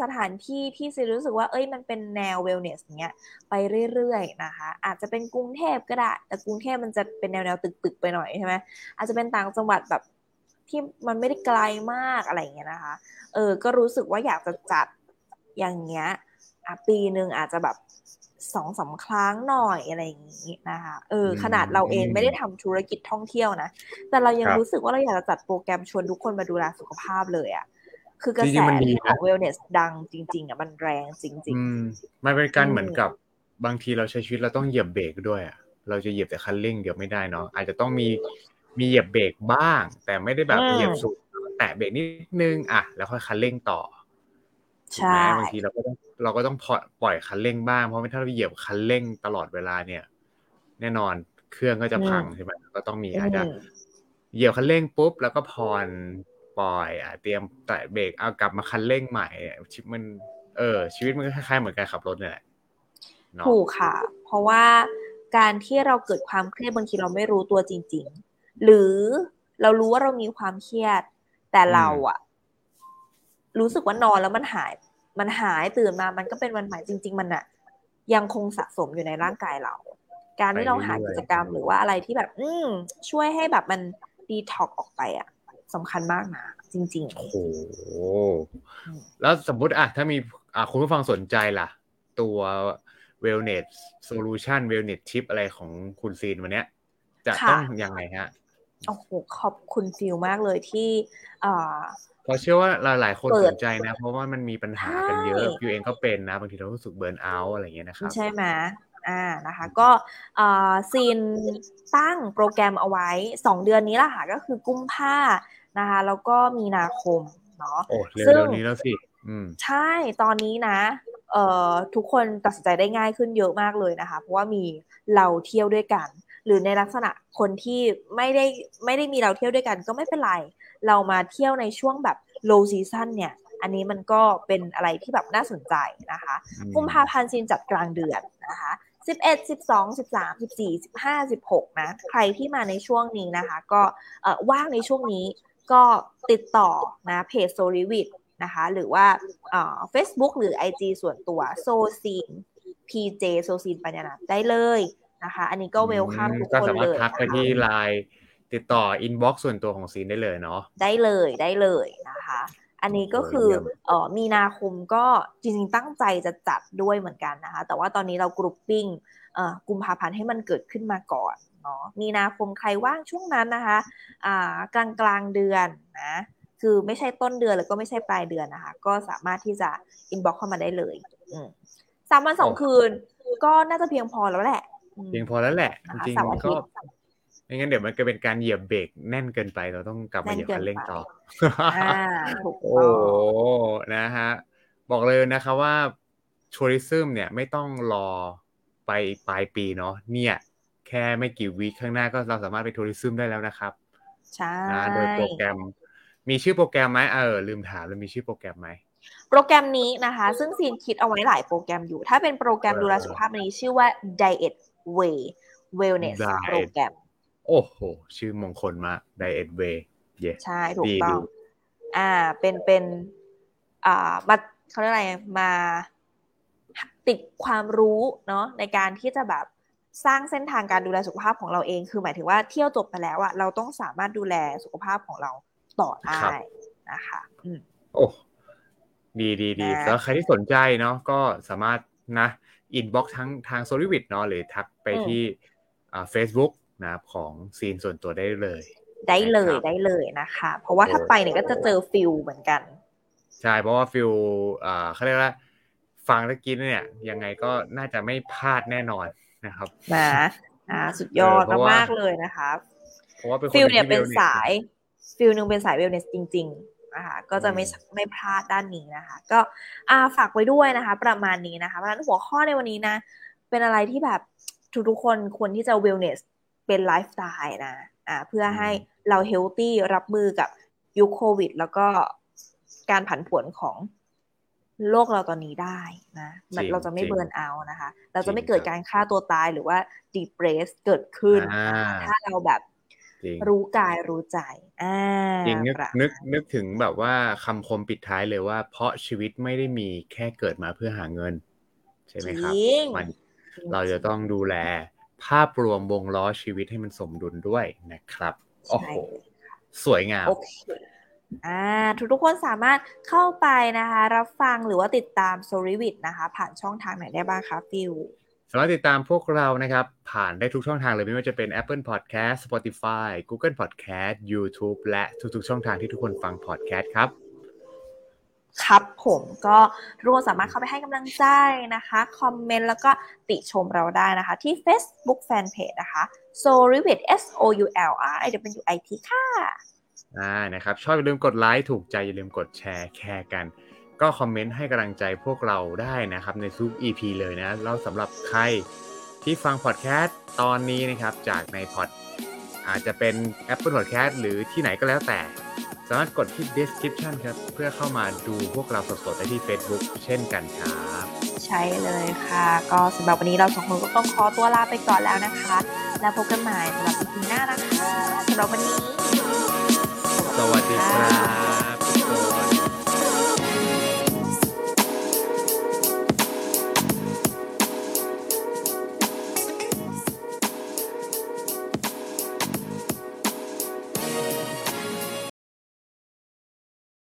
Speaker 2: สถานที่ที่ซีนรู้สึกว่าเอ้ยมันเป็นแนว wellness เนี้ยไปเรื่อยๆนะคะ อาจจะเป็นกรุงเทพก็ได้ แต่กรุงเทพมันจะเป็นแนวแนวตึกๆไปหน่อยใช่ไหมอาจจะเป็นต่างจังหวัดแบบที่มันไม่ได้ไกลมากอะไรเงี้ยนะคะ เออ ก็รู้สึกว่าอยากจะจัดอย่างเงี้ยอะปีหนึ่งอาจจะแบบ สองสาครั้งหน่อยอะไรอย่างนี้นะคะเออขนาดเราเองไม่ได้ทำธุรกิจท่องเที่ยวนะ แต่เรายังรู้สึกว่าเราอยากจะจัดโปรแกรมชวนทุกคนมาดูแลสุขภาพเลยอะ่ะคือกระแสของเวลเนสดังจริง ๆอะมันแรงจริง
Speaker 1: ๆมันเป็นการเหมือนกับบางทีเราใช้ชีวิตเราต้องเหยียบเบรกด้วยอะเราจะเหยียบแต่คันเร่งเดี๋ยวไม่ได้เนาะอาจจะต้องมีมีเหยียบเบรกบ้าง แต่ไม่ได้แบบเหยียบสุดแตะเบรกนิดนึงอะแล้วค่อยคันเร่งต่อ ใช่บางทีเราก็ต้องเราก็ต้องปล่อยคันเร่งบ้างเพราะไม่ถ้าเราเหยียบคันเร่งตลอดเวลาเนี่ย แน่นอนเครื่องก็จะพังใช่ไหมก็ต้องมีอาจจะเหยียบคันเร่งปุ๊บ แล้วก็ผ่อนปล่อยอะเตรียมแตะเบรกเอากลับมาคันเร่งใหม่ชีวิตมัน เออ ชีวิตมันก็คล้ายๆเหมือนการขับรถเนี่ยแหละ
Speaker 2: ถูกค่ะ เพราะว่าการที่เราเกิดความเครียดบางทีเราไม่รู้ตัวจริง ๆ หรือเรารู้ว่าเรามีความเครียด แต่เราอะ รู้สึกว่านอนแล้วมันหาย มันหายตื่นมามันก็เป็นวันใหม่จริง ๆ มันอะยังคงสะสมอยู่ในร่างกายเรา การที่เราหากิจกรรมหรือว่าอะไรที่แบบ อืมช่วยให้แบบมันดีท็อกออกไปอะสำคัญมากนะจริงๆ
Speaker 1: โอ้โหแล้วสมมติอะถ้ามีอะคุณผู้ฟังสนใจล่ะ ตัว wellness solution wellness tip อะไรของคุณซีนวันเนี้ย จะต้องยังไงฮะ
Speaker 2: โอ้โหขอบคุณฟิลมากเลยที่อ่า
Speaker 1: เพราะเชื่อว่าหลายๆคนสนใจนะ เพราะว่ามันมีปัญหากันเยอะฟิวเองก็เป็นนะ บางทีเรารู้สึกเบิร์นเอาท์อะไรเงี้ยนะครับ
Speaker 2: ใช่ไหมอ่านะคะ ก็ซีนตั้งโปรแกรมเอาไว้สองเดือนนี้ละค่ะ ก็คือกุมภานะคะ แล้วก็มีนาคมเนาะ
Speaker 1: โอ้เร็วๆนี้แล้วสิ
Speaker 2: ใช่ตอนนี้นะเอ่อทุกคนตัดสินใจได้ง่ายขึ้นเยอะมากเลยนะคะ เพราะว่ามีเราเที่ยวด้วยกัน หรือในลักษณะคนที่ไม่ได้ไม่ได้มีเราเที่ยวด้วยกันก็ไม่เป็นไร เรามาเที่ยวในช่วงแบบ low season เนี่ย อันนี้มันก็เป็นอะไรที่แบบน่าสนใจนะคะกุมภาพันธ์ซินจัดกลางเดือนนะคะ11 12 13 14 15 16 นะ ใครที่มาในช่วงนี้นะคะ ก็ว่างในช่วงนี้ก็ติดต่อนะเพจโซลิวิดนะคะ หรือว่าเฟซบุ๊กหรือ IG ส่วนตัวโซซีน PJ โซซีนปัญญาณได้เลยนะคะ อันนี้ก็ welcome ทุกคนเลย
Speaker 1: ก็สามารถทักไปที่ไลน์ ติดต่อ inbox ส่วนตัวของซีนได้เลยเนาะ
Speaker 2: ได้เลยได้เลยนะคะ อันนี้ก็คือเออมีนาคมก็จริงๆตั้งใจจะจัดด้วยเหมือนกันนะคะ แต่ว่าตอนนี้เรา grouping เอ่อกุมภาพันธ์ให้มันเกิดขึ้นมาก่อนเนาะมีนาคมใครว่างช่วงนั้นนะคะอ่ากลางกลางเดือนนะคือไม่ใช่ต้นเดือนแล้วก็ไม่ใช่ปลายเดือนนะคะ ก็สามารถที่จะอินบ็อกเข้ามาได้เลยสามวันสองคืน ก็น่าจะเพียงพอแล้วแหละ
Speaker 1: เพียงพอแล้วแหละ จริงๆก็ ไม่งั้นเดี๋ยวมันจะเป็นการเหยียบเบรกแน่นเกินไปเราต้องกลับมาเหยียบคันเร่งต่อโอ้นะฮะบอกเลยนะคะว่าทัวริซึมเนี่ยไม่ต้องรอไปปลายปีเนาะเนี่ย แค่ไม่กี่วีคข้างหน้าก็เราสามารถไปทัวริซึมได้แล้วนะครับ
Speaker 2: ใช่
Speaker 1: นะโดยโปรแกรมมีชื่อโปรแกรมไหมเออลืมถามแล้วมีชื่อโปรแกรมไหม
Speaker 2: โปรแกรมนี้นะคะ ซึ่งซีนคิดเอาไว้หลายโปรแกรมอยู่ ถ้าเป็นโปรแกรมดูแลสุขภาพนี้ชื่อว่า Diet Way Wellness โปรแกรม
Speaker 1: โอ้โห ชื่อมงคลมากไดเอทเวย์
Speaker 2: ใช่ ถูกต้อง อ่า เป็น เป็น อ่า มาเขาเรียกอะไร มาติดความรู้เนาะในการที่จะแบบสร้างเส้นทางการดูแลสุขภาพของเราเอง คือหมายถึงว่าเที่ยวจบไปแล้วอะเราต้องสามารถดูแลสุขภาพของเราต่อได้นะคะ
Speaker 1: โอ้ ดีดีดีแล้วใครที่สนใจเนาะก็สามารถนะ inbox ทั้งทางโซลิวิดเนาะหรือทักไปที่อ่าเฟซบุ๊ก นะครับของซีนส่วนตัวได้เลย
Speaker 2: ได้เลยได้เลยนะคะ เพราะว่าถ้าไปเนี่ยก็จะเจอฟิลเหมือนกัน
Speaker 1: ใช่เพราะว่าฟิลอ่าเขาเรียกว่าฟังแล้วกินเนี่ย ยังไงก็น่าจะไม่พลาดแน่นอนนะครับ
Speaker 2: นะอ่าสุดยอดมากเลยนะคะเพราะว่าฟิลเนี่ยเป็นสายฟิลหนึ่งเป็นสาย wellness จริง ๆ นะคะ ก็จะไม่ไม่พลาดด้านนี้นะคะ ก็อ่าฝากไว้ด้วยนะคะ ประมาณนี้นะคะเพราะฉะนั้นหัวข้อในวันนี้นะ เป็นอะไรที่แบบทุกๆคนควรที่จะ wellness เป็นไลฟ์สไตล์นะอ่าเพื่อให้เราเฮลตี้รับมือกับยุคโควิด แล้วก็การผันผวนของโลกเราตอนนี้ได้นะมันเราจะไม่เบิร์นเอานะคะ เราจะไม่เกิดการฆ่าตัวตายหรือว่าดีเพรสเกิดขึ้น ถ้าเราแบบรู้กายรู้ใจอ่า
Speaker 1: จริงนึกนึกนึกถึงแบบว่าคำคมปิดท้ายเลยว่า เพราะชีวิตไม่ได้มีแค่เกิดมาเพื่อหาเงิน ใช่ไหมครับมันเราจะต้องดูแล ภาพรวมวงล้อชีวิตให้มันสมดุลด้วยนะครับ โอ้โห สวยงามโอเค
Speaker 2: อ่าทุกทุกคนสามารถเข้าไปนะคะ รับฟังหรือว่าติดตามโซลิวิดนะคะ ผ่านช่องทางไหนได้บ้างคะฟิว
Speaker 1: สามารถติดตามพวกเรานะครับ ผ่านได้ทุกช่องทางเลยไม่ว่าจะเป็น Apple Podcast Spotify Google Podcast YouTube และทุกๆช่องทางที่ทุกคนฟัง podcast ครับ
Speaker 2: ครับผมก็ทุกคนสามารถเข้าไปให้กำลังใจนะคะ คอมเมนต์แล้วก็ติชมเราได้นะคะ ที่ Facebook Fanpage นะคะ s o r i v i t S O U L R I W I T ค่ะ
Speaker 1: อ่านะครับ ชอบอย่าลืมกดไลค์ถูกใจอย่าลืมกดแชร์แคร์กัน ก็คอมเมนต์ให้กำลังใจพวกเราได้นะครับ ในทุก EP เลยนะ แล้วสำหรับใครที่ฟังพอดแคสต์ตอนนี้นะครับ จากใน pod อาจจะเป็น Apple Podcast หรือที่ไหนก็แล้วแต่ สามารถกดที่ description ครับ เพื่อเข้ามาดูพวกเราสดๆได้ที่ Facebook เช่นกันครับ
Speaker 2: ใช่เลยค่ะ ก็สำหรับวันนี้เราสองคนก็ต้องขอตัวลาไปก่อนแล้วนะคะ แล้วพบกันใหม่สำหรับอีพีหน้านะคะสำหรับวันนี้
Speaker 1: สวัสดีครับ